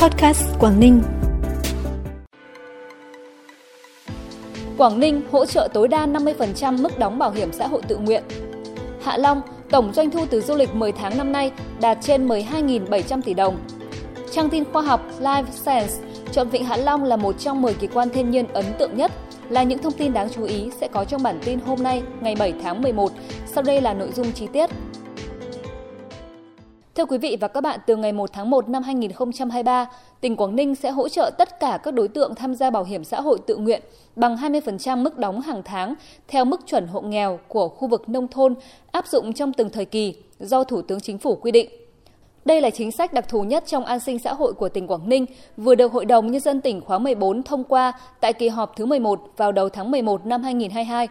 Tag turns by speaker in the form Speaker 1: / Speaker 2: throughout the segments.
Speaker 1: Podcast Quảng Ninh.
Speaker 2: Quảng Ninh hỗ trợ tối đa 50% mức đóng bảo hiểm xã hội tự nguyện. Hạ Long, tổng doanh thu từ du lịch 10 tháng năm nay đạt trên 12.700 tỷ đồng. Trang tin khoa học Life Science chọn Vịnh Hạ Long là một trong 10 kỳ quan thiên nhiên ấn tượng nhất là những thông tin đáng chú ý sẽ có trong bản tin hôm nay ngày 7 tháng 11. Sau đây là nội dung chi tiết. Thưa quý vị và các bạn, từ ngày 1 tháng 1 năm 2023, tỉnh Quảng Ninh sẽ hỗ trợ tất cả các đối tượng tham gia bảo hiểm xã hội tự nguyện bằng 20% mức đóng hàng tháng theo mức chuẩn hộ nghèo của khu vực nông thôn áp dụng trong từng thời kỳ do Thủ tướng Chính phủ quy định. Đây là chính sách đặc thù nhất trong an sinh xã hội của tỉnh Quảng Ninh, vừa được Hội đồng Nhân dân tỉnh khóa 14 thông qua tại kỳ họp thứ 11 vào đầu tháng 11 năm 2022.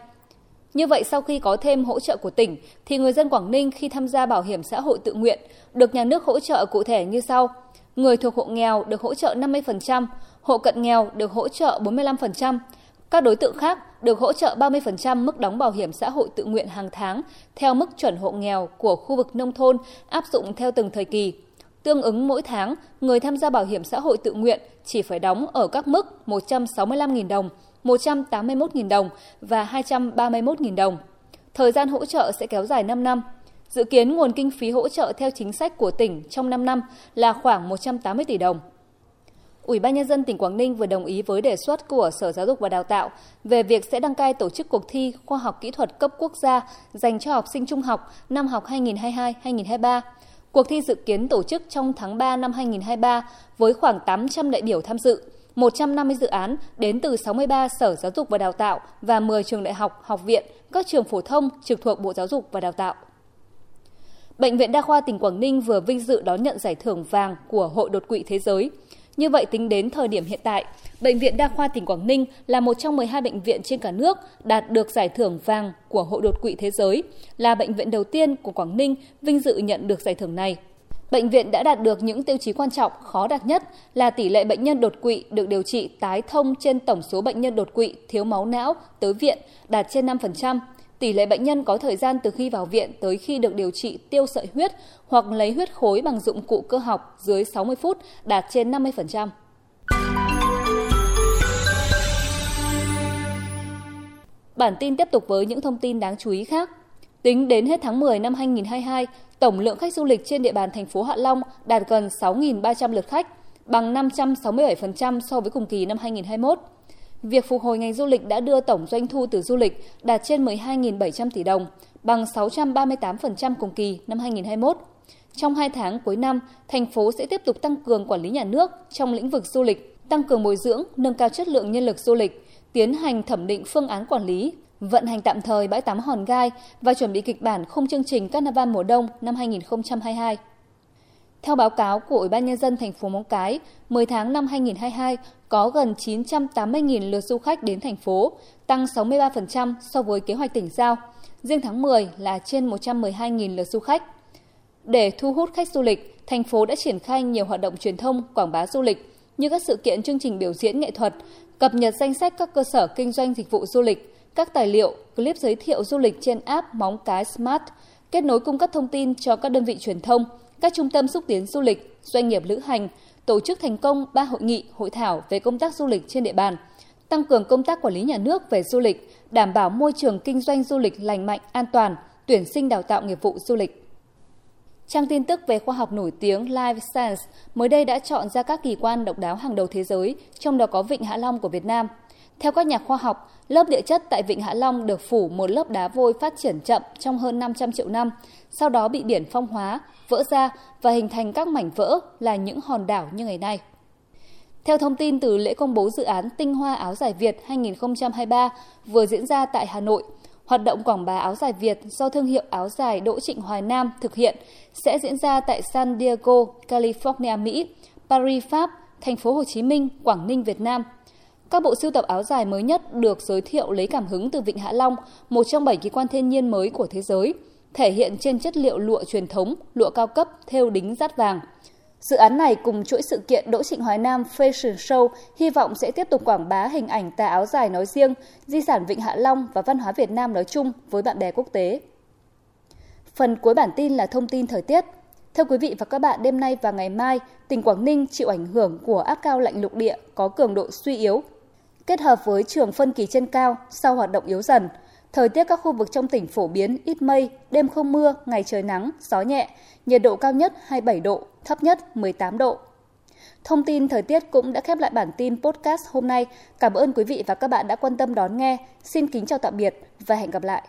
Speaker 2: Như vậy, sau khi có thêm hỗ trợ của tỉnh, thì người dân Quảng Ninh khi tham gia bảo hiểm xã hội tự nguyện được nhà nước hỗ trợ cụ thể như sau. Người thuộc hộ nghèo được hỗ trợ 50%, hộ cận nghèo được hỗ trợ 45%, các đối tượng khác được hỗ trợ 30% mức đóng bảo hiểm xã hội tự nguyện hàng tháng theo mức chuẩn hộ nghèo của khu vực nông thôn áp dụng theo từng thời kỳ. Tương ứng mỗi tháng, người tham gia bảo hiểm xã hội tự nguyện chỉ phải đóng ở các mức 165.000 đồng, 181.000 đồng và 231.000 đồng. Thời gian hỗ trợ sẽ kéo dài 5 năm. Dự kiến nguồn kinh phí hỗ trợ theo chính sách của tỉnh trong 5 năm là khoảng 180 tỷ đồng. Ủy ban nhân dân tỉnh Quảng Ninh vừa đồng ý với đề xuất của Sở Giáo dục và Đào tạo về việc sẽ đăng cai tổ chức cuộc thi khoa học kỹ thuật cấp quốc gia dành cho học sinh trung học năm học 2022-2023. Cuộc thi dự kiến tổ chức trong tháng 3 năm 2023 với khoảng 800 đại biểu tham dự. 150 dự án đến từ 63 sở giáo dục và đào tạo và 10 trường đại học, học viện, các trường phổ thông trực thuộc Bộ Giáo dục và Đào tạo. Bệnh viện Đa khoa tỉnh Quảng Ninh vừa vinh dự đón nhận giải thưởng vàng của Hội đột quỵ thế giới. Như vậy, tính đến thời điểm hiện tại, Bệnh viện Đa khoa tỉnh Quảng Ninh là một trong 12 bệnh viện trên cả nước đạt được giải thưởng vàng của Hội đột quỵ thế giới, là bệnh viện đầu tiên của Quảng Ninh vinh dự nhận được giải thưởng này. Bệnh viện đã đạt được những tiêu chí quan trọng khó đạt nhất là tỷ lệ bệnh nhân đột quỵ được điều trị tái thông trên tổng số bệnh nhân đột quỵ thiếu máu não tới viện đạt trên 5%, tỷ lệ bệnh nhân có thời gian từ khi vào viện tới khi được điều trị tiêu sợi huyết hoặc lấy huyết khối bằng dụng cụ cơ học dưới 60 phút đạt trên 50%. Bản tin tiếp tục với những thông tin đáng chú ý khác. Tính đến hết tháng 10 năm 2022, tổng lượng khách du lịch trên địa bàn thành phố Hạ Long đạt gần 6.300 lượt khách, bằng 567% so với cùng kỳ năm 2021. Việc phục hồi ngành du lịch đã đưa tổng doanh thu từ du lịch đạt trên 12.700 tỷ đồng, bằng 638% cùng kỳ năm 2021. Trong hai tháng cuối năm, thành phố sẽ tiếp tục tăng cường quản lý nhà nước trong lĩnh vực du lịch, tăng cường bồi dưỡng, nâng cao chất lượng nhân lực du lịch, tiến hành thẩm định phương án quản lý, vận hành tạm thời bãi tắm Hòn Gai và chuẩn bị kịch bản khung chương trình Carnival mùa đông năm 2022. Theo báo cáo của Ủy ban nhân dân thành phố Móng Cái, 10 tháng năm 2022 có gần 980.000 lượt du khách đến thành phố, tăng 63% so với kế hoạch tỉnh giao. Riêng tháng 10 là trên 112.000 lượt du khách. Để thu hút khách du lịch, thành phố đã triển khai nhiều hoạt động truyền thông, quảng bá du lịch như các sự kiện chương trình biểu diễn nghệ thuật, cập nhật danh sách các cơ sở kinh doanh dịch vụ du lịch, các tài liệu, clip giới thiệu du lịch trên app Móng Cái Smart, kết nối cung cấp thông tin cho các đơn vị truyền thông, các trung tâm xúc tiến du lịch, doanh nghiệp lữ hành, tổ chức thành công 3 hội nghị, hội thảo về công tác du lịch trên địa bàn, tăng cường công tác quản lý nhà nước về du lịch, đảm bảo môi trường kinh doanh du lịch lành mạnh, an toàn, tuyển sinh đào tạo nghiệp vụ du lịch. Trang tin tức về khoa học nổi tiếng Life Science mới đây đã chọn ra các kỳ quan độc đáo hàng đầu thế giới, trong đó có Vịnh Hạ Long của Việt Nam. Theo các nhà khoa học, lớp địa chất tại Vịnh Hạ Long được phủ một lớp đá vôi phát triển chậm trong hơn 500 triệu năm, sau đó bị biển phong hóa, vỡ ra và hình thành các mảnh vỡ là những hòn đảo như ngày nay. Theo thông tin từ lễ công bố dự án Tinh hoa áo giải Việt 2023 vừa diễn ra tại Hà Nội, hoạt động quảng bá áo dài Việt do thương hiệu áo dài Đỗ Trịnh Hoài Nam thực hiện sẽ diễn ra tại San Diego, California, Mỹ, Paris, Pháp, thành phố Hồ Chí Minh, Quảng Ninh, Việt Nam. Các bộ sưu tập áo dài mới nhất được giới thiệu lấy cảm hứng từ Vịnh Hạ Long, một trong bảy kỳ quan thiên nhiên mới của thế giới – thể hiện trên chất liệu lụa truyền thống, lụa cao cấp theo đính rát vàng. Dự án này cùng chuỗi sự kiện Đỗ Trịnh Hoài Nam Fashion Show hy vọng sẽ tiếp tục quảng bá hình ảnh tà áo dài nói riêng, di sản Vịnh Hạ Long và văn hóa Việt Nam nói chung với bạn bè quốc tế. Phần cuối bản tin là thông tin thời tiết. Thưa quý vị và các bạn, đêm nay và ngày mai, tỉnh Quảng Ninh chịu ảnh hưởng của áp cao lạnh lục địa có cường độ suy yếu. Kết hợp với trường phân kỳ trên cao sau hoạt động yếu dần, thời tiết các khu vực trong tỉnh phổ biến ít mây, đêm không mưa, ngày trời nắng, gió nhẹ, nhiệt độ cao nhất 27 độ, thấp nhất 18 độ. Thông tin thời tiết cũng đã khép lại bản tin podcast hôm nay. Cảm ơn quý vị và các bạn đã quan tâm đón nghe. Xin kính chào tạm biệt và hẹn gặp lại.